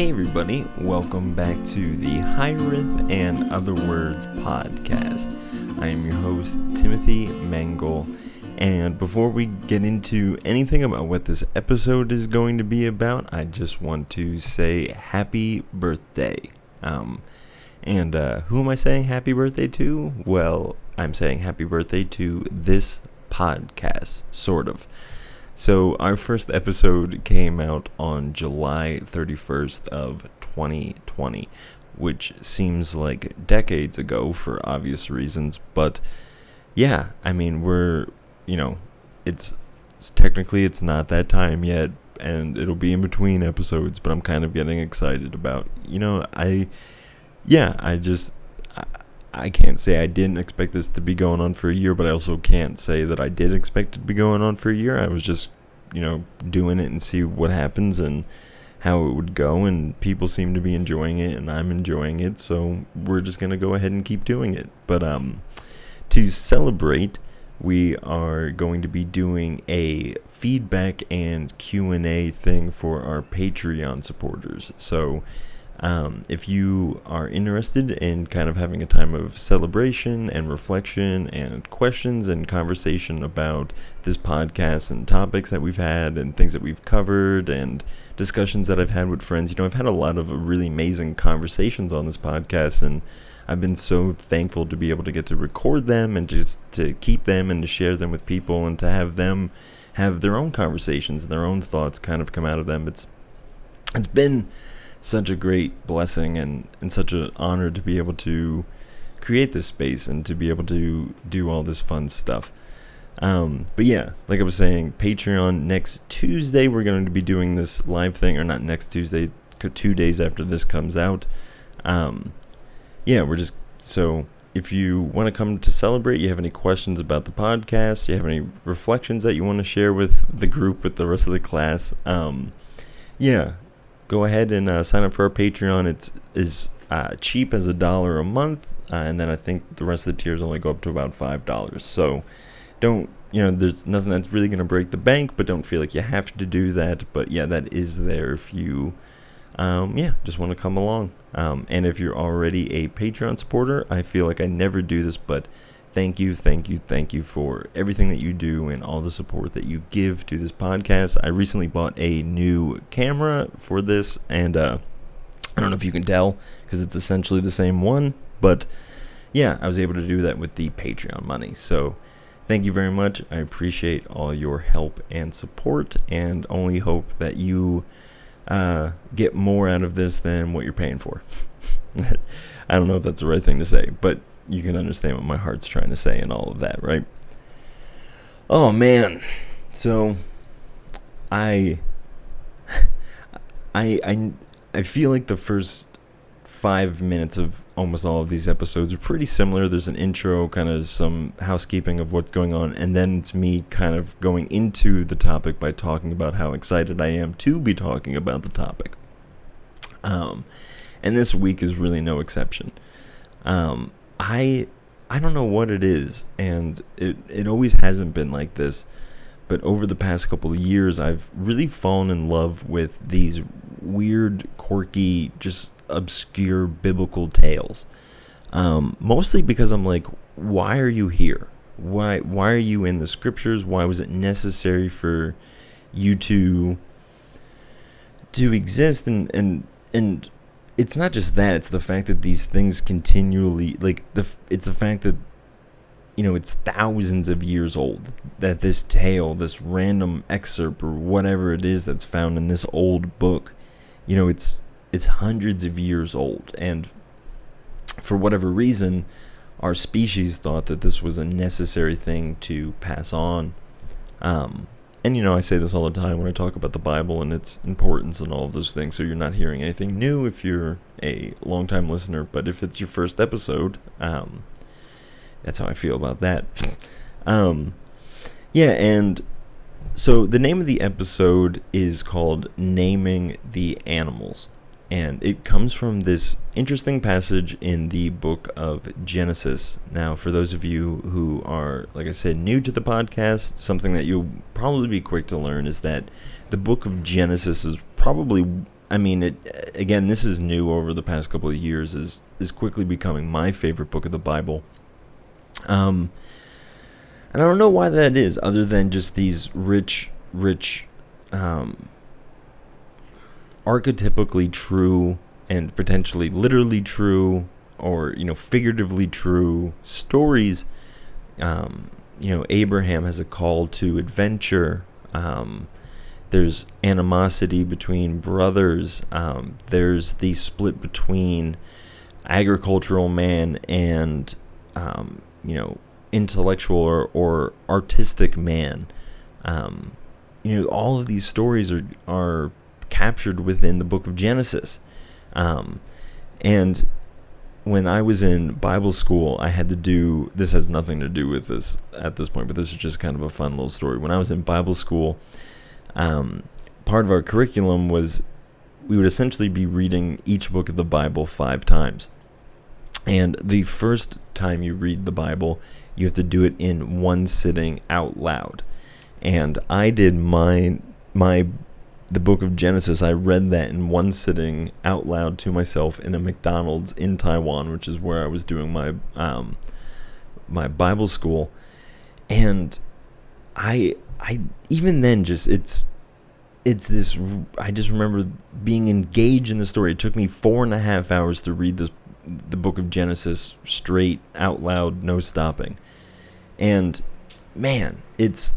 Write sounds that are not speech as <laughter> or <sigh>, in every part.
Hey, everybody, welcome back to the Hyrith and Other Words podcast. I am your host, Timothy Mangle, and before we get into anything about what this episode is going to be about, I just want to say happy birthday. Um, and uh, who am I saying happy birthday to? Well, I'm saying happy birthday to this podcast, sort of. So our first episode came out on July 31st of 2020, which seems like decades ago for obvious reasons, but yeah, I mean, we're, you know, it's, it's technically it's not that time yet and it'll be in between episodes, but I'm kind of getting excited about, you know, I yeah, I just I, can't say I didn't expect this to be going on for a year, but I also can't say that I did expect it to be going on for a year. I was just, you know, doing it and see what happens and how it would go and people seem to be enjoying it and I'm enjoying it, so we're just to go ahead and keep doing it. But um to celebrate, we are going to be doing a feedback and Q&A thing for our Patreon supporters. So um, if you are interested in kind of having a time of celebration and reflection and questions and conversation about this podcast and topics that we've had and things that we've covered and discussions that I've had with friends, you know, I've had a lot of really amazing conversations on this podcast and I've been so thankful to be able to get to record them and just to keep them and to share them with people and to have them have their own conversations and their own thoughts kind of come out of them. It's it's been such a great blessing and, and such an honor to be able to create this space and to be able to do all this fun stuff. Um, but yeah, like I was saying, Patreon next Tuesday, we're going to be doing this live thing, or not next Tuesday, two days after this comes out. Um, yeah, we're just so if you want to come to celebrate, you have any questions about the podcast, you have any reflections that you want to share with the group, with the rest of the class, um, yeah, go ahead and uh, sign up for our Patreon. It's is uh, cheap as a dollar a month, uh, and then I think the rest of the tiers only go up to about five dollars. So don't you know? There's nothing that's really gonna break the bank, but don't feel like you have to do that. But yeah, that is there if you. Um, yeah, just want to come along. Um, and if you're already a Patreon supporter, I feel like I never do this, but thank you, thank you, thank you for everything that you do and all the support that you give to this podcast. I recently bought a new camera for this, and uh, I don't know if you can tell because it's essentially the same one, but yeah, I was able to do that with the Patreon money. So thank you very much. I appreciate all your help and support, and only hope that you uh, get more out of this than what you're paying for. <laughs> I don't know if that's the right thing to say, but you can understand what my heart's trying to say and all of that, right? Oh man. So I <laughs> I I I feel like the first 5 minutes of almost all of these episodes are pretty similar. There's an intro, kind of some housekeeping of what's going on, and then it's me kind of going into the topic by talking about how excited I am to be talking about the topic. Um and this week is really no exception. Um, I I don't know what it is, and it it always hasn't been like this. But over the past couple of years, I've really fallen in love with these weird, quirky, just obscure biblical tales. Um, mostly because I'm like, why are you here? Why why are you in the scriptures? Why was it necessary for you to to exist and and and it's not just that it's the fact that these things continually like the it's the fact that you know it's thousands of years old that this tale this random excerpt or whatever it is that's found in this old book you know it's it's hundreds of years old. And for whatever reason our species thought that this was a necessary thing to pass on. Um, and you know, I say this all the time when I talk about the Bible and its importance and all of those things. So you're not hearing anything new if you're a long-time listener, but if it's your first episode, um, that's how I feel about that. um, yeah, and so the name of the episode is called "Naming the Animals." And it comes from this interesting passage in the book of Genesis. Now, for those of you who are, like I said, new to the podcast, something that you'll probably be quick to learn is that the book of Genesis is probably I mean, it again. This is new over the past couple of years. is is quickly becoming my favorite book of the Bible. Um, and I don't know why that is, other than just these rich, rich, um, archetypically true and potentially literally true, or you know, figuratively true stories. Um, you know, Abraham has a call to adventure. Um, there's animosity between brothers. Um, there's the split between agricultural man and um, you know intellectual or, or artistic man. Um, you know, all of these stories are are captured within the book of Genesis. Um, and when I was in Bible school, I had to do this has nothing to do with this at this point, but this is just kind of a fun little story. When I was in Bible school, um, part of our curriculum was we would essentially be reading each book of the Bible five times. And the first time you read the Bible, you have to do it in one sitting out loud. And I did my my the book of Genesis. I read that in one sitting out loud to myself in a McDonald's in Taiwan, which is where I was doing my um, my Bible school. And I I even then just it's it's this I just remember being engaged in the story. It took me four and a half hours to read this the book of Genesis straight out loud, no stopping. And man, it's.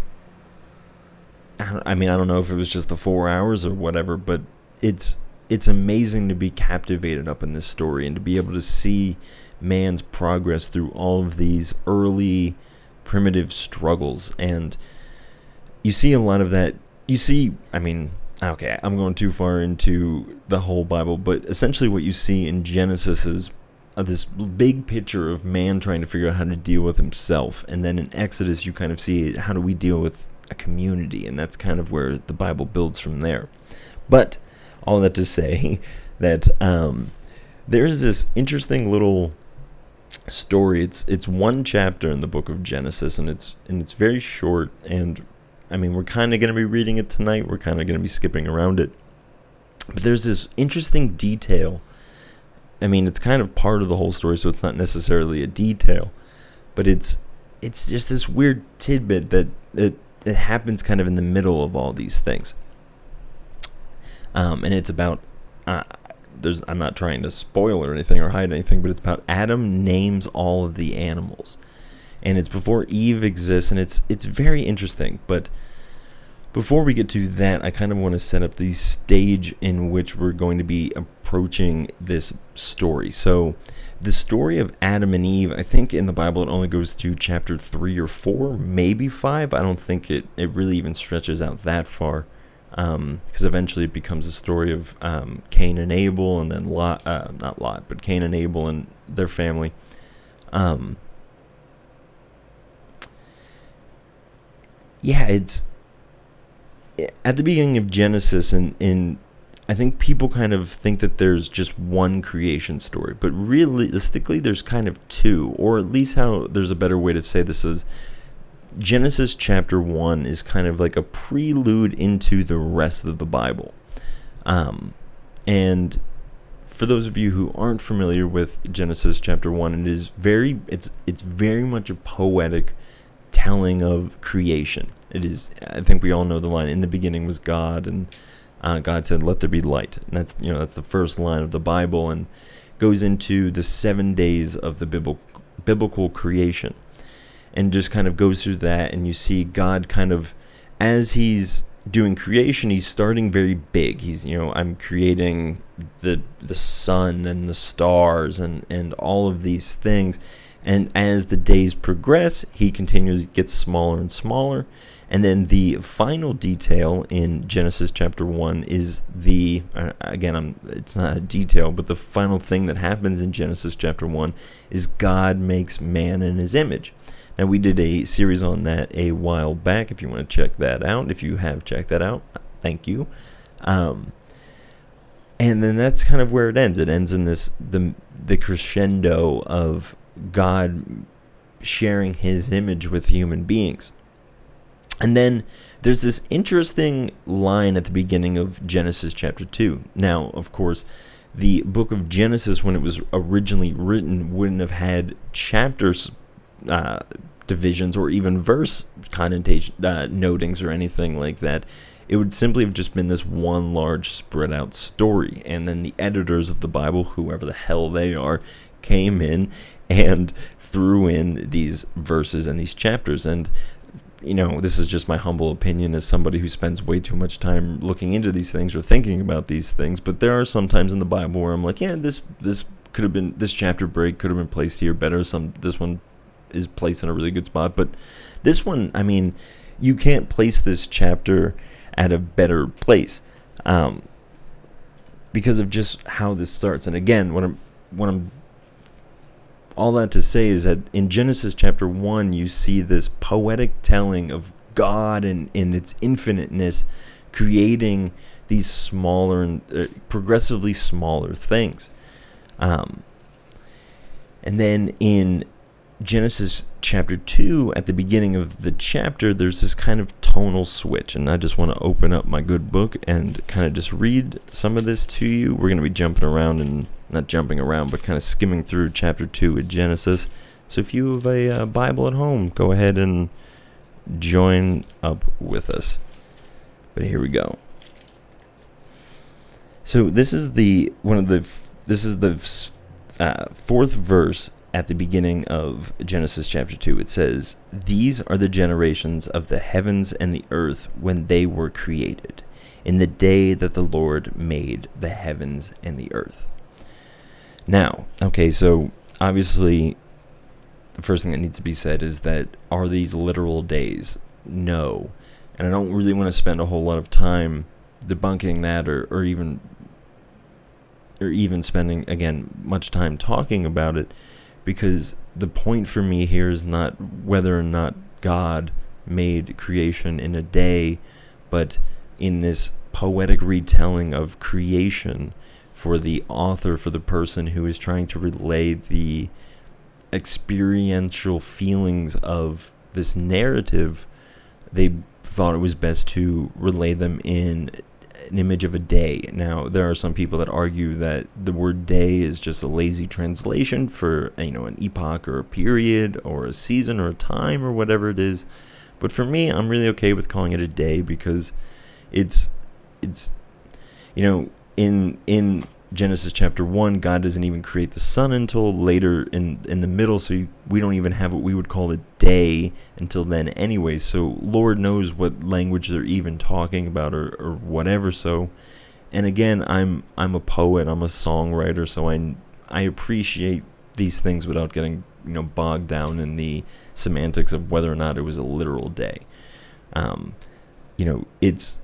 I mean, I don't know if it was just the four hours or whatever, but it's it's amazing to be captivated up in this story and to be able to see man's progress through all of these early primitive struggles and you see a lot of that you see i mean okay i'm going too far into the whole bible but essentially what you see in genesis is of this big picture of man trying to figure out how to deal with himself. And then in Exodus, you kind of see how do we deal with a community, and that's kind of where the Bible builds from there. But all that to <laughs> say that um, there's this interesting little story. It's it's one chapter in the book of Genesis, and it's and it's very short. And I mean, we're kind of going to be reading it tonight. We're kind of going to be skipping around it. But there's this interesting detail I mean, it's kind of part of the whole story, so it's not necessarily a detail, but it's it's just this weird tidbit that it, it happens kind of in the middle of all these things. Um, and it's about uh, there's I'm not trying to spoil or anything or hide anything, but it's about Adam names all of the animals, and it's before Eve exists, and it's it's very interesting, but before we get to that, I kind of want to set up the stage in which we're going to be approaching this story. So, the story of Adam and Eve, I think in the Bible it only goes to chapter 3 or 4, maybe 5. I don't think it, it really even stretches out that far. Because um, eventually it becomes a story of um, Cain and Abel, and then Lot, uh, not Lot, but Cain and Abel and their family. Um, yeah, it's at the beginning of Genesis, and in I think people kind of think that there's just one creation story, but realistically, there's kind of two, or at least how there's a better way to say this is Genesis chapter one is kind of like a prelude into the rest of the Bible, um, and for those of you who aren't familiar with Genesis chapter one, it is very it's it's very much a poetic telling of creation. It is, I think we all know the line. In the beginning was God, and uh, God said, "Let there be light." And that's you know that's the first line of the Bible, and goes into the seven days of the biblical biblical creation, and just kind of goes through that, and you see God kind of as He's doing creation, He's starting very big. He's you know I'm creating the the sun and the stars and and all of these things. And as the days progress, he continues gets smaller and smaller and then the final detail in Genesis chapter 1 is the, uh, again, I'm, it's not a detail, but the final thing that happens in Genesis chapter 1 is God makes man in his image. Now, we did a series on that a while back. If you want to check that out, if you have checked that out, thank you. Um, and then that's kind of where it ends. It ends in this the the crescendo of God sharing His image with human beings And then there's this interesting line at the beginning of Genesis chapter 2. Now, of course, the book of Genesis, when it was originally written, wouldn't have had chapters uh, divisions or even verse connotation uh, notings or anything like that. It would simply have just been this one large spread out story. And then the editors of the Bible, whoever the hell they are, came in and threw in these verses and these chapters. And you know, this is just my humble opinion as somebody who spends way too much time looking into these things or thinking about these things. But there are some times in the Bible where I'm like, yeah, this this could have been this chapter break could have been placed here better. Some this one is placed in a really good spot, but this one, I mean, you can't place this chapter at a better place um, because of just how this starts. And again, what I'm what I'm all that to say is that in Genesis chapter 1, you see this poetic telling of God and in its infiniteness creating these smaller and uh, progressively smaller things. Um, and then in Genesis chapter 2, at the beginning of the chapter, there's this kind of tonal switch. And I just want to open up my good book and kind of just read some of this to you. We're going to be jumping around and not jumping around, but kind of skimming through chapter 2 of Genesis. So if you have a uh, Bible at home, go ahead and join up with us. But here we go. So this is the one of the this is the uh, fourth verse at the beginning of Genesis chapter 2. It says, These are the generations of the heavens and the earth when they were created, in the day that the Lord made the heavens and the earth. Now, okay, so obviously, the first thing that needs to be said is that are these literal days? No. And I don't really want to spend a whole lot of time debunking that or, or even or even spending again much time talking about it because the point for me here is not whether or not God made creation in a day, but in this poetic retelling of creation for the author, for the person who is trying to relay the experiential feelings of this narrative, they thought it was best to relay them in an image of a day. Now, there are some people that argue that the word day is just a lazy translation for, you know, an epoch or a period or a season or a time or whatever it is. But for me, I'm really okay with calling it a day because it's it's you know, in in Genesis chapter 1, God doesn't even create the sun until later in, in the middle, so you, we don't even have what we would call a day until then, anyway. So, Lord knows what language they're even talking about or, or whatever. So, and again, I'm I'm a poet, I'm a songwriter, so I, I appreciate these things without getting you know bogged down in the semantics of whether or not it was a literal day. Um, you know, it's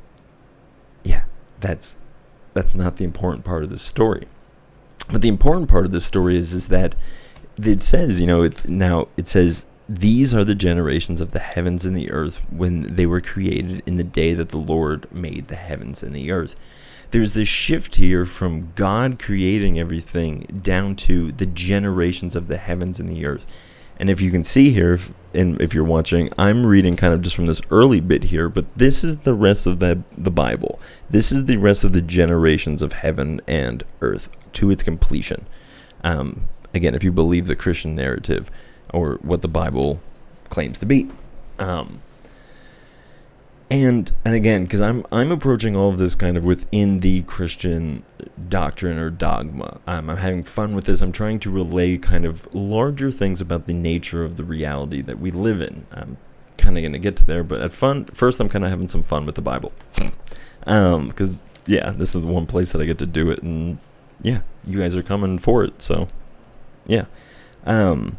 yeah, that's that's not the important part of the story. But the important part of the story is is that it says, you know, it, now it says these are the generations of the heavens and the earth when they were created in the day that the Lord made the heavens and the earth. There's this shift here from God creating everything down to the generations of the heavens and the earth. And if you can see here, and if you're watching, I'm reading kind of just from this early bit here, but this is the rest of the, the Bible. This is the rest of the generations of heaven and earth to its completion. Um, again, if you believe the Christian narrative or what the Bible claims to be. Um, and and again because i'm i'm approaching all of this kind of within the christian doctrine or dogma. Um, i'm having fun with this. I'm trying to relay kind of larger things about the nature of the reality that we live in. I'm kind of going to get to there but at fun first i'm kind of having some fun with the bible. <laughs> Um because yeah this is the one place that i get to do it and yeah you guys are coming for it so yeah. Um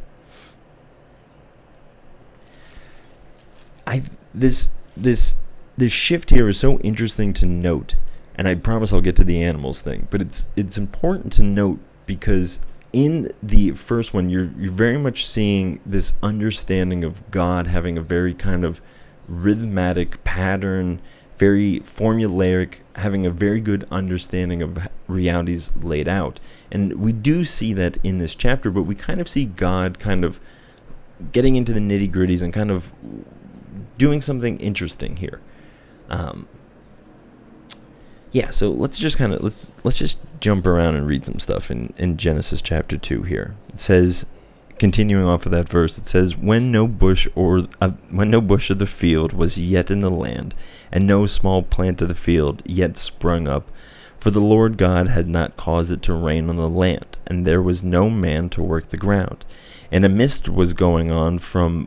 i this this this shift here is so interesting to note, and I promise I'll get to the animals thing, but it's it's important to note because in the first one you're you're very much seeing this understanding of God having a very kind of rhythmic pattern, very formulaic, having a very good understanding of realities laid out. And we do see that in this chapter, but we kind of see God kind of getting into the nitty gritties and kind of doing something interesting here. Um, yeah, so let's just kind of let's let's just jump around and read some stuff in in Genesis chapter 2 here. It says continuing off of that verse it says when no bush or uh, when no bush of the field was yet in the land and no small plant of the field yet sprung up for the Lord God had not caused it to rain on the land and there was no man to work the ground and a mist was going on from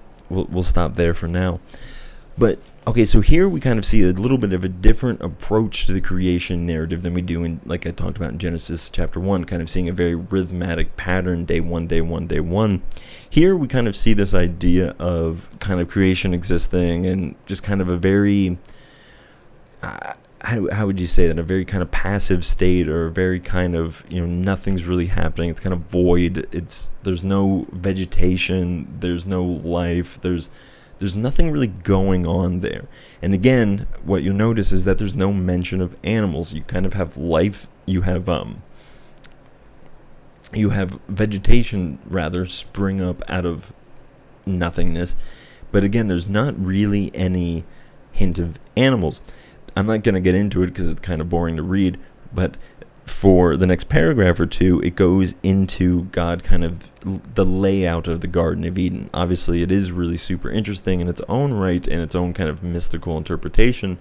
we'll we'll stop there for now. But Okay, so here we kind of see a little bit of a different approach to the creation narrative than we do in, like I talked about in Genesis chapter 1, kind of seeing a very rhythmic pattern day one, day one, day one. Here we kind of see this idea of kind of creation existing and just kind of a very, uh, how, how would you say that, a very kind of passive state or a very kind of, you know, nothing's really happening. It's kind of void. It's, there's no vegetation, there's no life, there's, there's nothing really going on there. And again, what you'll notice is that there's no mention of animals. You kind of have life, you have um you have vegetation rather spring up out of nothingness. But again, there's not really any hint of animals. I'm not going to get into it because it's kind of boring to read, but for the next paragraph or two, it goes into God kind of the layout of the Garden of Eden. Obviously, it is really super interesting in its own right and its own kind of mystical interpretation,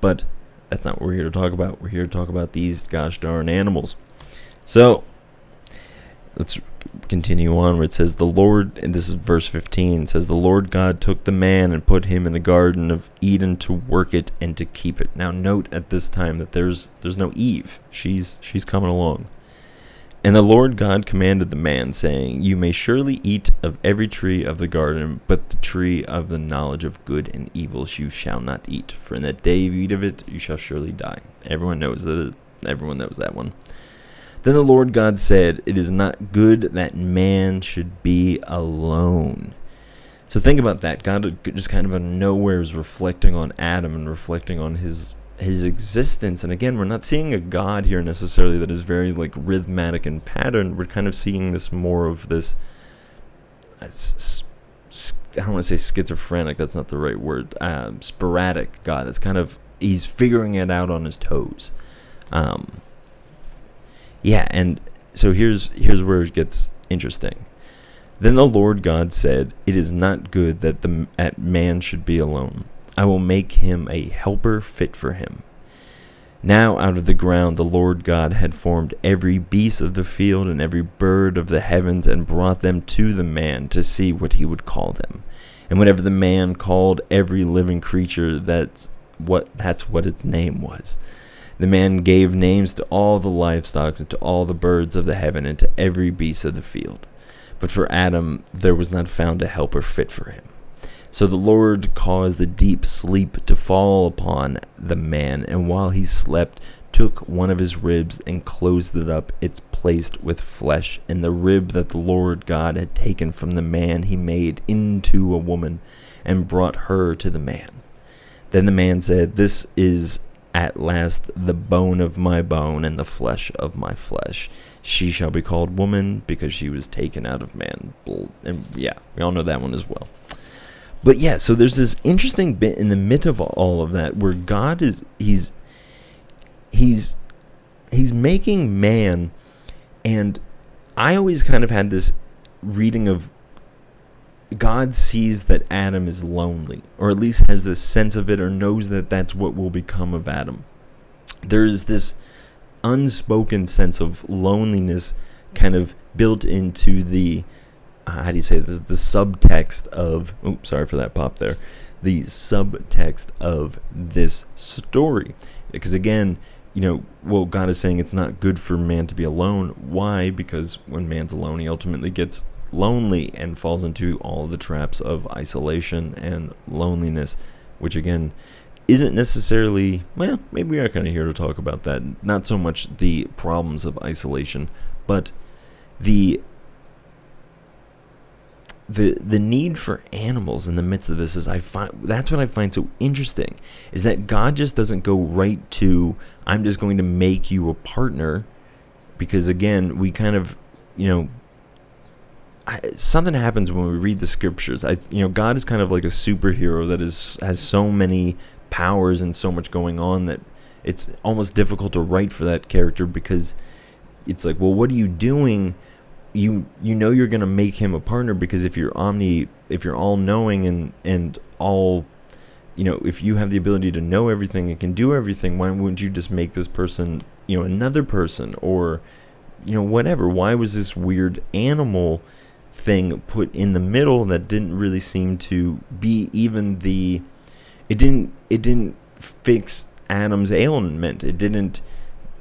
but that's not what we're here to talk about. We're here to talk about these gosh darn animals. So, let's continue on where it says the lord and this is verse 15 says the lord god took the man and put him in the garden of eden to work it and to keep it. Now note at this time that there's there's no eve. She's she's coming along. And the lord god commanded the man saying you may surely eat of every tree of the garden but the tree of the knowledge of good and evil you shall not eat. For in that day you eat of it you shall surely die everyone knows that everyone knows that one then the Lord God said, It is not good that man should be alone. So think about that. God just kind of out of nowhere is reflecting on Adam and reflecting on his his existence. And again, we're not seeing a God here necessarily that is very like rhythmic and patterned. We're kind of seeing this more of this. I don't want to say schizophrenic. That's not the right word. Um, sporadic God. That's kind of he's figuring it out on his toes. Um, yeah, and so here's here's where it gets interesting. Then the Lord God said, It is not good that the that man should be alone. I will make him a helper fit for him. Now out of the ground the Lord God had formed every beast of the field and every bird of the heavens and brought them to the man to see what he would call them. And whatever the man called every living creature, that's what that's what its name was. The man gave names to all the livestock and to all the birds of the heaven and to every beast of the field. But for Adam there was not found a helper fit for him. So the Lord caused a deep sleep to fall upon the man, and while he slept, took one of his ribs and closed it up, it's placed with flesh, and the rib that the Lord God had taken from the man he made into a woman, and brought her to the man. Then the man said, This is at last the bone of my bone and the flesh of my flesh. She shall be called woman because she was taken out of man. And yeah, we all know that one as well. But yeah, so there's this interesting bit in the midst of all of that where God is he's he's he's making man and I always kind of had this reading of God sees that Adam is lonely, or at least has this sense of it, or knows that that's what will become of Adam. There is this unspoken sense of loneliness kind of built into the uh, how do you say this the subtext of oops sorry for that pop there. The subtext of this story. Because again you know well god is saying it's not good for man to be alone. Why? Because when man's alone he ultimately gets lonely and falls into all the traps of isolation and loneliness, which again isn't necessarily, well, maybe we are kind of here to talk about that. Not so much the problems of isolation, but the the the need for animals in the midst of this is I find that's what I find so interesting is that God just doesn't go right to I'm just going to make you a partner because again we kind of you know I, something happens when we read the scriptures. I you know God is kind of like a superhero that is has so many powers and so much going on that it's almost difficult to write for that character because it's like well what are you doing? You you know you're going to make him a partner because if you're omni if you're all knowing and and all you know if you have the ability to know everything and can do everything why wouldn't you just make this person you know another person or you know whatever? Why was this weird animal thing put in the middle that didn't really seem to be even the it didn't it didn't fix Adam's ailment. It didn't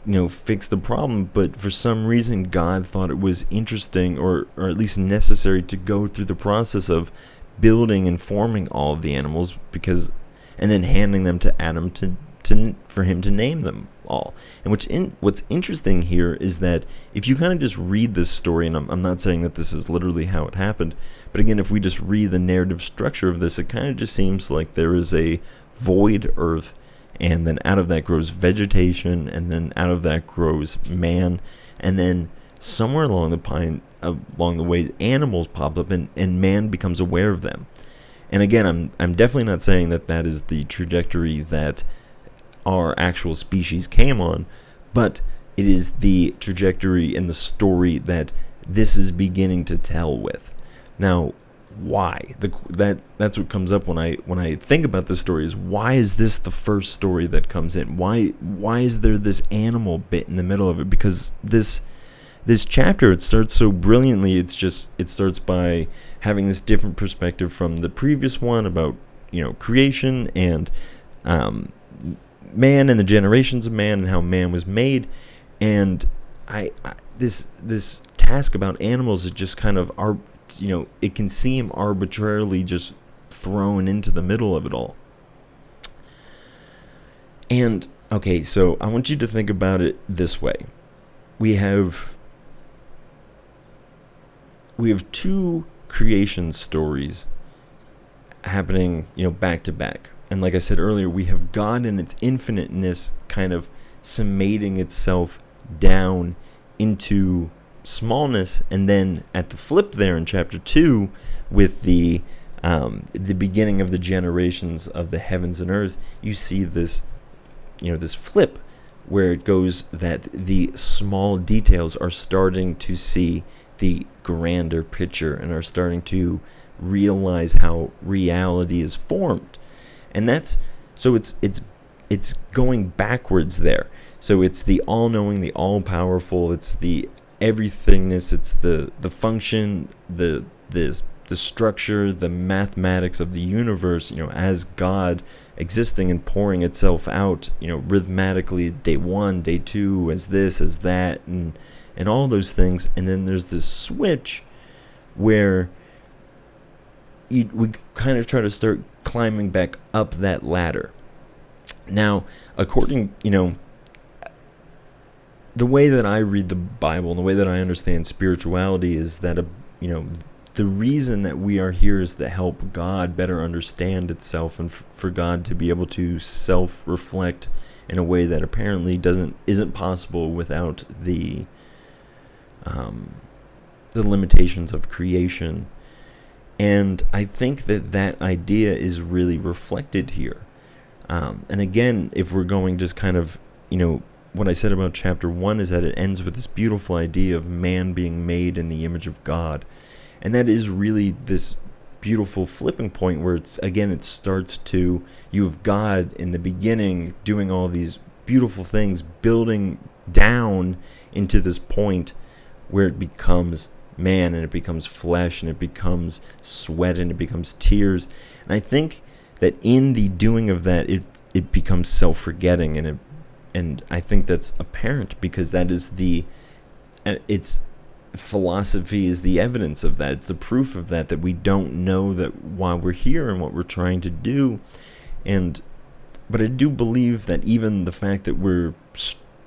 you know fix the problem but for some reason god thought it was interesting or or at least necessary to go through the process of building and forming all of the animals because and then handing them to adam to to for him to name them all and which in what's interesting here is that if you kind of just read this story and I'm, I'm not saying that this is literally how it happened but again if we just read the narrative structure of this it kind of just seems like there is a void earth and then out of that grows vegetation, and then out of that grows man, and then somewhere along the pine, along the way, animals pop up, and, and man becomes aware of them. And again, I'm I'm definitely not saying that that is the trajectory that our actual species came on, but it is the trajectory and the story that this is beginning to tell with. Now, why? The that that's what comes up when I when I think about this story is why is this the first story that comes in? Why why is there this animal bit in the middle of it? Because this this chapter it starts so brilliantly. It's just it starts by having this different perspective from the previous one about you know creation and um, man and the generations of man and how man was made and I, I this this task about animals is just kind of our you know, it can seem arbitrarily just thrown into the middle of it all. And okay, so I want you to think about it this way. We have we have two creation stories happening, you know, back to back. And like I said earlier, we have God in its infiniteness kind of summating itself down into smallness, and then at the flip there in chapter two, with the um, the beginning of the generations of the heavens and earth, you see this, you know, this flip where it goes that the small details are starting to see the grander picture and are starting to realize how reality is formed. And that's so it's it's it's going backwards there. So it's the all-knowing, the all-powerful, it's the everythingness. It's the the function, the this the structure, the mathematics of the universe. You know, as God existing and pouring itself out. You know, rhythmically, day one, day two, as this, as that, and and all those things. And then there's this switch where you, we kind of try to start climbing back up that ladder. Now, according, you know, the way that I read the Bible and the way that I understand spirituality is that a you know the reason that we are here is to help God better understand itself and f- for God to be able to self-reflect in a way that apparently doesn't isn't possible without the um, the limitations of creation. And I think that that idea is really reflected here. Um, and again, if we're going just kind of, you know, what I said about chapter 1 is that it ends with this beautiful idea of man being made in the image of God. And that is really this beautiful flipping point where it's again it starts to you have God in the beginning doing all these beautiful things building down into this point where it becomes man and it becomes flesh and it becomes sweat and it becomes tears. And I think that in the doing of that it it becomes self-forgetting and it and I think that's apparent because that is the uh, it's philosophy is the evidence of that. It's the proof of that that we don't know that why we're here and what we're trying to do. And but I do believe that even the fact that we're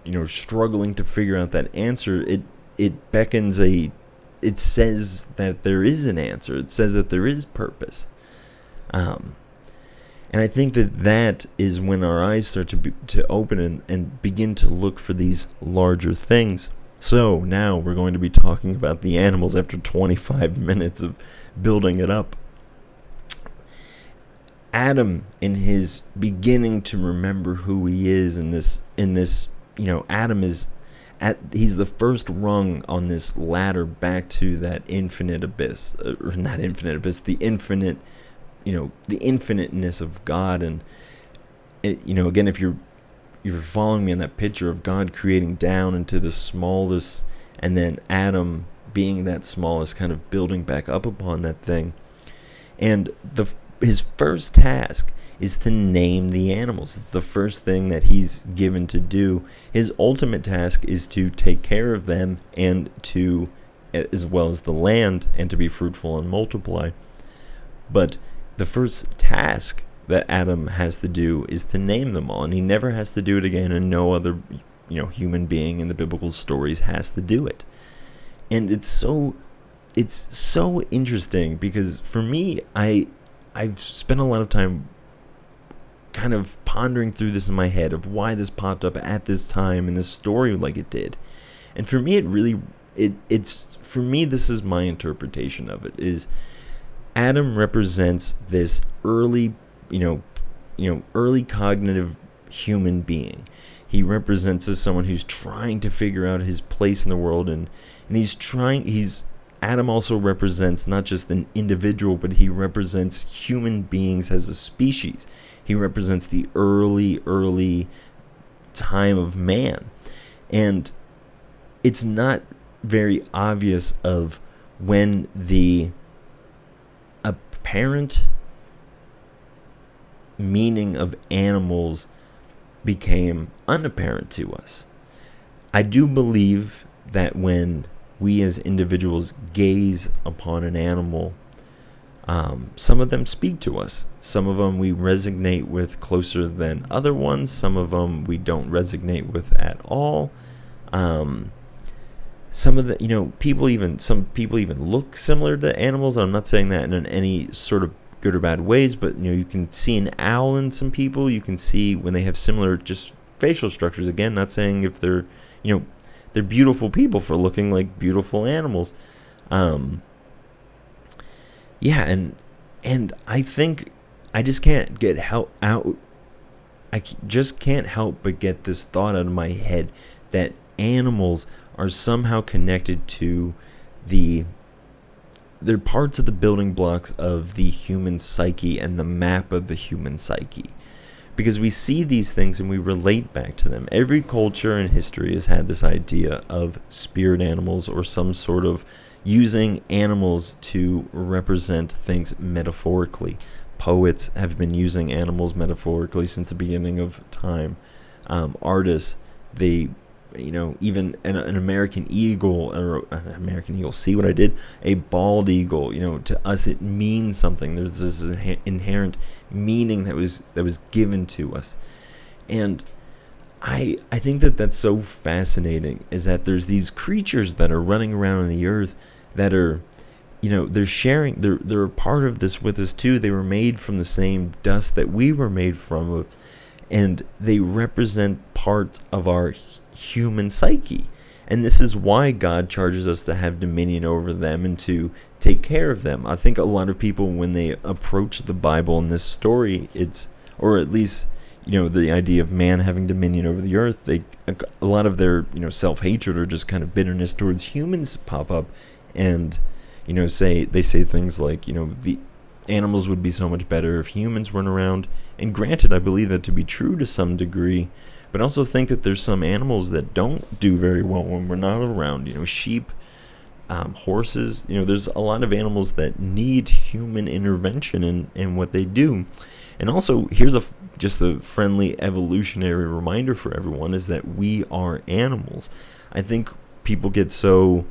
you know struggling to figure out that answer, it it beckons a it says that there is an answer. It says that there is purpose. Um, and I think that that is when our eyes start to be, to open and, and begin to look for these larger things. So now we're going to be talking about the animals after 25 <laughs> minutes of building it up. Adam in his beginning to remember who he is in this in this you know Adam is at he's the first rung on this ladder back to that infinite abyss uh, or not infinite abyss the infinite you know the infiniteness of God. And it, you know again if you're you're following me in that picture of God creating down into the smallest and then Adam being that smallest kind of building back up upon that thing. And the his first task is to name the animals. It's the first thing that he's given to do. His ultimate task is to take care of them and to as well as the land and to be fruitful and multiply. But the first task that Adam has to do is to name them all, and he never has to do it again, and no other, you know, human being in the biblical stories has to do it. And it's so, it's so interesting because for me, I, I've spent a lot of time kind of pondering through this in my head of why this popped up at this time in this story like it did. And for me, it really, it, it's for me, this is my interpretation of it is Adam represents this early, you know, you know, early cognitive human being. He represents as someone who's trying to figure out his place in the world and and he's trying he's Adam also represents not just an individual, but he represents human beings as a species. He represents the early, early time of man. And it's not very obvious of when the apparent meaning of animals became unapparent to us. I do believe that when we as individuals gaze upon an animal, um, some of them speak to us. Some of them we resonate with closer than other ones. Some of them we don't resonate with at all. Um, some of the you know people even some people even look similar to animals i'm not saying that in any sort of good or bad ways but you know you can see an owl in some people you can see when they have similar just facial structures again not saying if they're you know they're beautiful people for looking like beautiful animals um yeah and and i think i just can't get help out i just can't help but get this thought out of my head that animals are somehow connected to the they're parts of the building blocks of the human psyche and the map of the human psyche because we see these things and we relate back to them. Every culture in history has had this idea of spirit animals or some sort of using animals to represent things metaphorically. Poets have been using animals metaphorically since the beginning of time. Um, artists, they you know, even an, an, American eagle or an American eagle, see what I did? A bald eagle, you know, to us it means something. There's this inherent meaning that was that was given to us, and I I think that that's so fascinating. Is that there's these creatures that are running around on the earth that are, you know, they're sharing. They're they're a part of this with us too. They were made from the same dust that we were made from and they represent parts of our human psyche. And this is why God charges us to have dominion over them and to take care of them. I think a lot of people, when they approach the Bible in this story, it's, or at least, you know, the idea of man having dominion over the earth, they, a lot of their, you know, self hatred or just kind of bitterness towards humans pop up and, you know, say, they say things like, you know, the, animals would be so much better if humans weren't around. And granted, I believe that to be true to some degree, but also think that there's some animals that don't do very well when we're not around. You know, sheep, um, horses. You know, there's a lot of animals that need human intervention in, in what they do. And also, here's a just a friendly evolutionary reminder for everyone: is that we are animals. I think people get so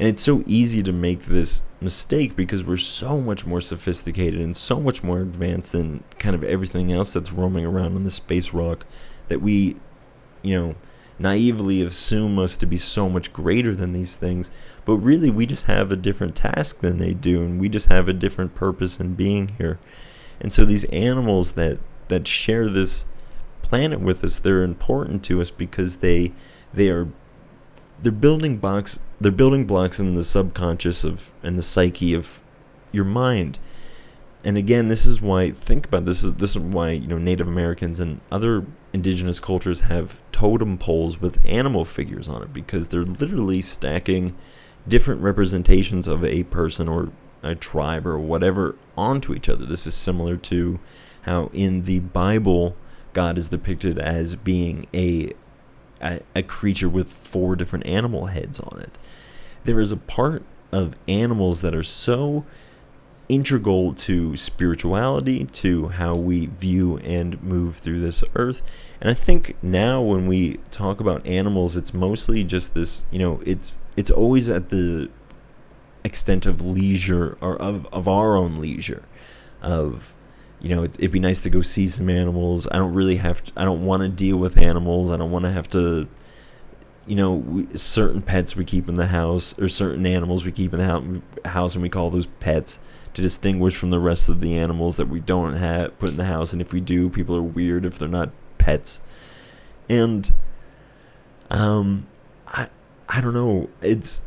And it's so easy to make this mistake because we're so much more sophisticated and so much more advanced than kind of everything else that's roaming around on the space rock that we, you know, naively assume us to be so much greater than these things. But really, we just have a different task than they do, and we just have a different purpose in being here. And so these animals that that share this planet with us, they're important to us because they they are they're building blocks they're building blocks in the subconscious of and the psyche of your mind. And again, this is why think about this is this is why, you know, Native Americans and other indigenous cultures have totem poles with animal figures on it because they're literally stacking different representations of a person or a tribe or whatever onto each other. This is similar to how in the Bible God is depicted as being a a, a creature with four different animal heads on it. There is a part of animals that are so integral to spirituality, to how we view and move through this earth. And I think now when we talk about animals, it's mostly just this, you know, it's it's always at the extent of leisure or of, of our own leisure of you know it, would be nice to go see some animals. I don't really have to, i don't want to deal with animals. I don't want to have to you know we, certain pets we keep in the house or certain animals we keep in the house and we call those pets to distinguish from the rest of the animals that we don't have put in the house. And if we do people are weird if they're not pets. And um i i don't know. It's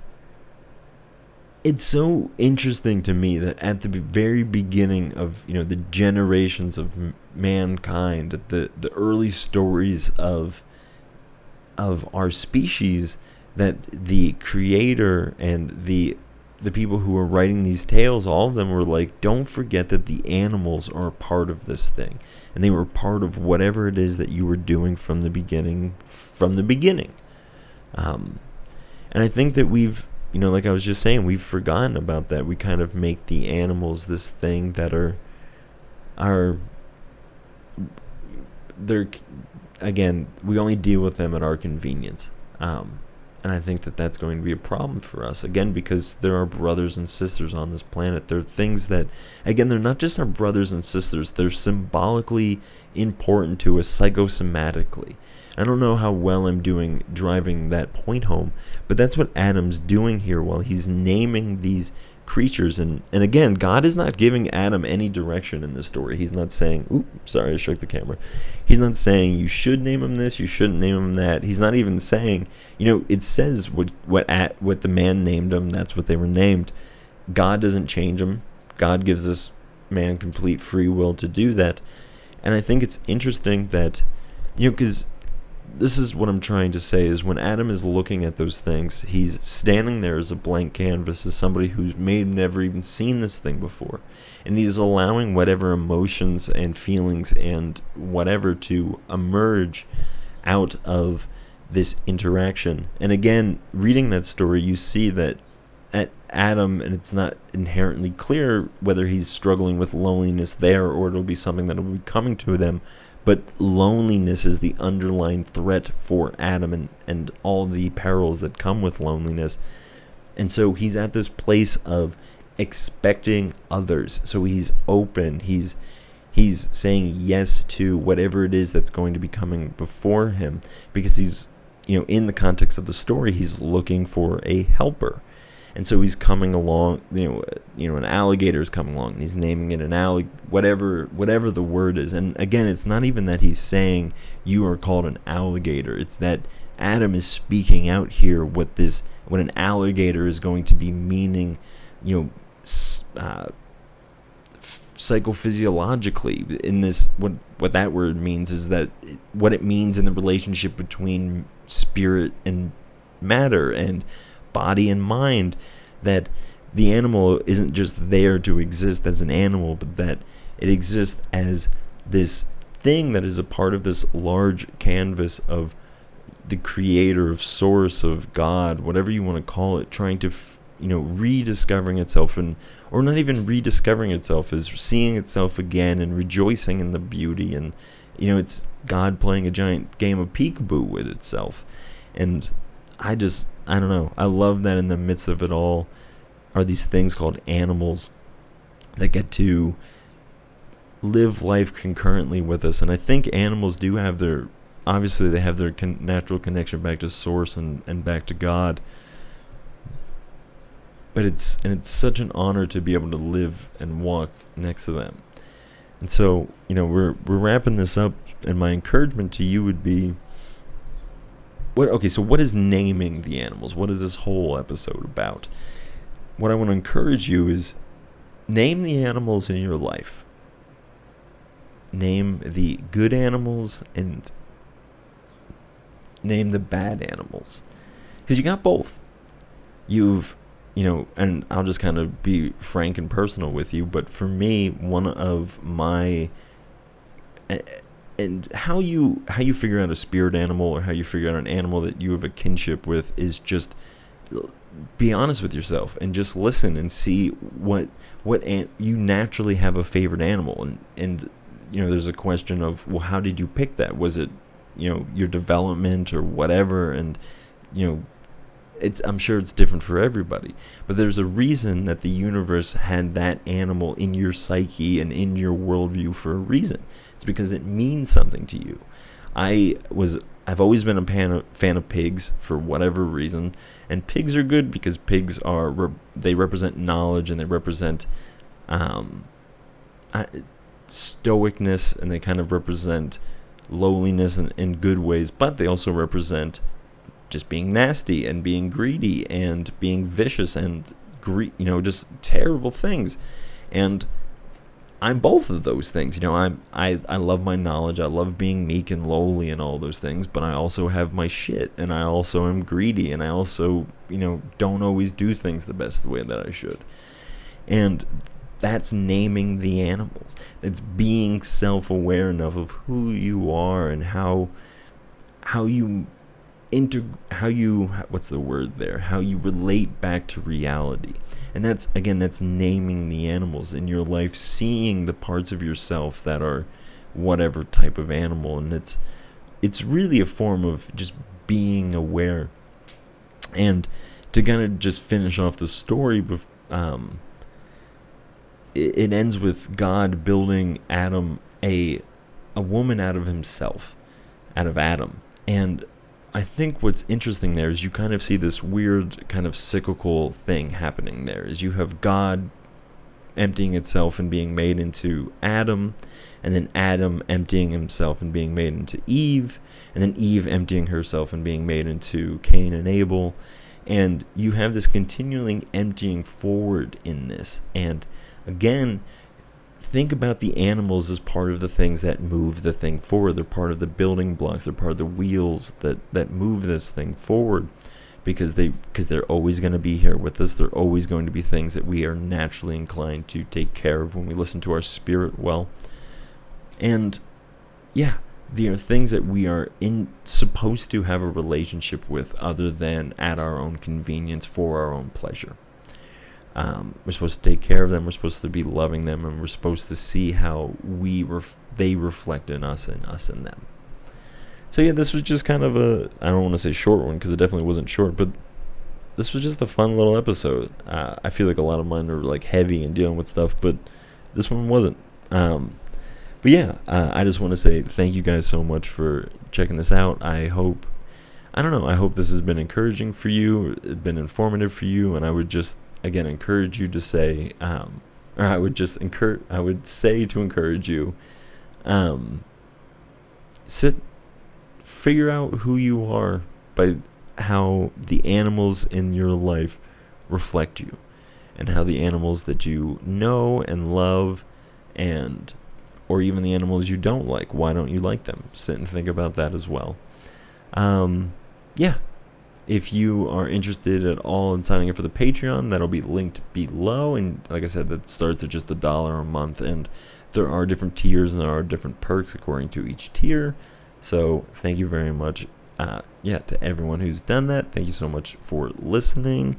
it's so interesting to me that at the very beginning of you know the generations of mankind at the the early stories of of our species that the creator and the the people who were writing these tales all of them were like don't forget that the animals are a part of this thing and they were part of whatever it is that you were doing from the beginning from the beginning. Um, and i think that we've you know, like I was just saying, we've forgotten about that. We kind of make the animals this thing that are are they're again, we only deal with them at our convenience. Um, and I think that that's going to be a problem for us again because there are brothers and sisters on this planet. There are things that, again, they're not just our brothers and sisters. They're symbolically important to us psychosomatically. I don't know how well I'm doing driving that point home, but that's what Adam's doing here while he's naming these creatures. And and again god is not giving adam any direction in this story. He's not saying oop sorry i shook the camera. He's not saying you should name him this you shouldn't name him that. He's not even saying you know it says what what at what the man named them that's what they were named. God doesn't change them god gives this man complete free will to do that. And i think it's interesting that you know because this is what I'm trying to say is when Adam is looking at those things, he's standing there as a blank canvas, as somebody who's may never even seen this thing before. And he's allowing whatever emotions and feelings and whatever to emerge out of this interaction. And again, reading that story, you see that at Adam, and it's not inherently clear whether he's struggling with loneliness there or it'll be something that will be coming to them but loneliness is the underlying threat for Adam and, and all the perils that come with loneliness. And so he's at this place of expecting others. So he's open. He's he's saying yes to whatever it is that's going to be coming before him because he's you know in the context of the story he's looking for a helper and so he's coming along you know you know an alligator is coming along and he's naming it an allig whatever whatever the word is. And again it's not even that he's saying you are called an alligator. It's that adam is speaking out here what this what an alligator is going to be meaning you know uh, psychophysiologically. In this what what that word means is that what it means in the relationship between spirit and matter. And body and mind that the animal isn't just there to exist as an animal, but that it exists as this thing that is a part of this large canvas of the creator, of source, of God, whatever you want to call it, trying to, you know, rediscovering itself and, or not even rediscovering itself, is seeing itself again and rejoicing in the beauty. And, you know, it's God playing a giant game of peekaboo with itself. And I just I don't know. I love that in the midst of it all are these things called animals that get to live life concurrently with us. And I think animals do have their obviously they have their con- natural connection back to source and, and back to God. But it's and it's such an honor to be able to live and walk next to them. And so, you know, we're we're wrapping this up and my encouragement to you would be what okay, so what is naming the animals? What is this whole episode about? What I want to encourage you is name the animals in your life. Name the good animals and name the bad animals. Because you got both. You've, you know, and I'll just kind of be frank and personal with you, but for me, one of my and how you how you figure out a spirit animal or how you figure out an animal that you have a kinship with is just be honest with yourself and just listen and see what what an, you naturally have a favorite animal. And and you know there's a question of well how did you pick that? Was it you know your development or whatever? And you know it's I'm sure it's different for everybody but there's a reason that the universe had that animal in your psyche and in your worldview for a reason it's because it means something to you. I was I've always been a fan of, fan of pigs for whatever reason, and pigs are good because pigs are they represent knowledge and they represent um, stoicness and they kind of represent lowliness in, in good ways, but they also represent just being nasty and being greedy and being vicious and gre- you know just terrible things, and I'm both of those things. You know, I'm I I love my knowledge. I love being meek and lowly and all those things, but I also have my shit and I also am greedy and I also, you know, don't always do things the best way that I should. And that's naming the animals. It's being self-aware enough of who you are and how how you inter how you what's the word there? How you relate back to reality. And that's again that's naming the animals in your life seeing the parts of yourself that are whatever type of animal. And it's it's really a form of just being aware. And to kind of just finish off the story um, it, it ends with god building adam a a woman out of himself out of adam. And I think what's interesting there is you kind of see this weird kind of cyclical thing happening there. Is you have God emptying itself and being made into Adam, and then Adam emptying himself and being made into Eve, and then Eve emptying herself and being made into Cain and Abel. And you have this continuing emptying forward in this. And again, think about the animals as part of the things that move the thing forward. They're part of the building blocks. They're part of the wheels that that move this thing forward because they because they're always going to be here with us. They're always going to be things that we are naturally inclined to take care of when we listen to our spirit well. And yeah, they are things that we are in supposed to have a relationship with other than at our own convenience for our own pleasure. Um, we're supposed to take care of them. We're supposed to be loving them, and we're supposed to see how we ref- they reflect in us and us in them. So yeah, this was just kind of a I don't want to say short one because it definitely wasn't short, but this was just a fun little episode. Uh, I feel like a lot of mine are like heavy and dealing with stuff, but this one wasn't. Um, but yeah, uh, I just want to say thank you guys so much for checking this out. I hope I don't know. I hope this has been encouraging for you, been informative for you, and I would just again encourage you to say, um, or I would just encourage, I would say to encourage you, um, sit, figure out who you are by how the animals in your life reflect you, and how the animals that you know and love, and or even the animals you don't like, why don't you like them? Sit and think about that as well. Um, yeah, if you are interested at all in signing up for the Patreon, that'll be linked below. And like I said, that starts at just a dollar a month. And there are different tiers and there are different perks according to each tier. So thank you very much. Uh, yeah, to everyone who's done that, thank you so much for listening.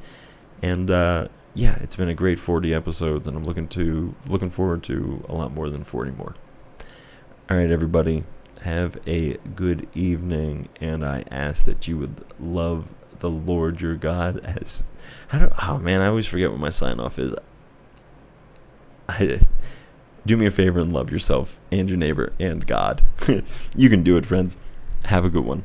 And uh, yeah, it's been a great 40 episodes, and I'm looking to looking forward to a lot more than 40 more. All right, everybody have a good evening, and I ask that you would love, the Lord your God as. How don't. oh man, I always forget what my sign off is. I, do me a favor and love yourself and your neighbor and God. <laughs> you can do it, friends. Have a good one.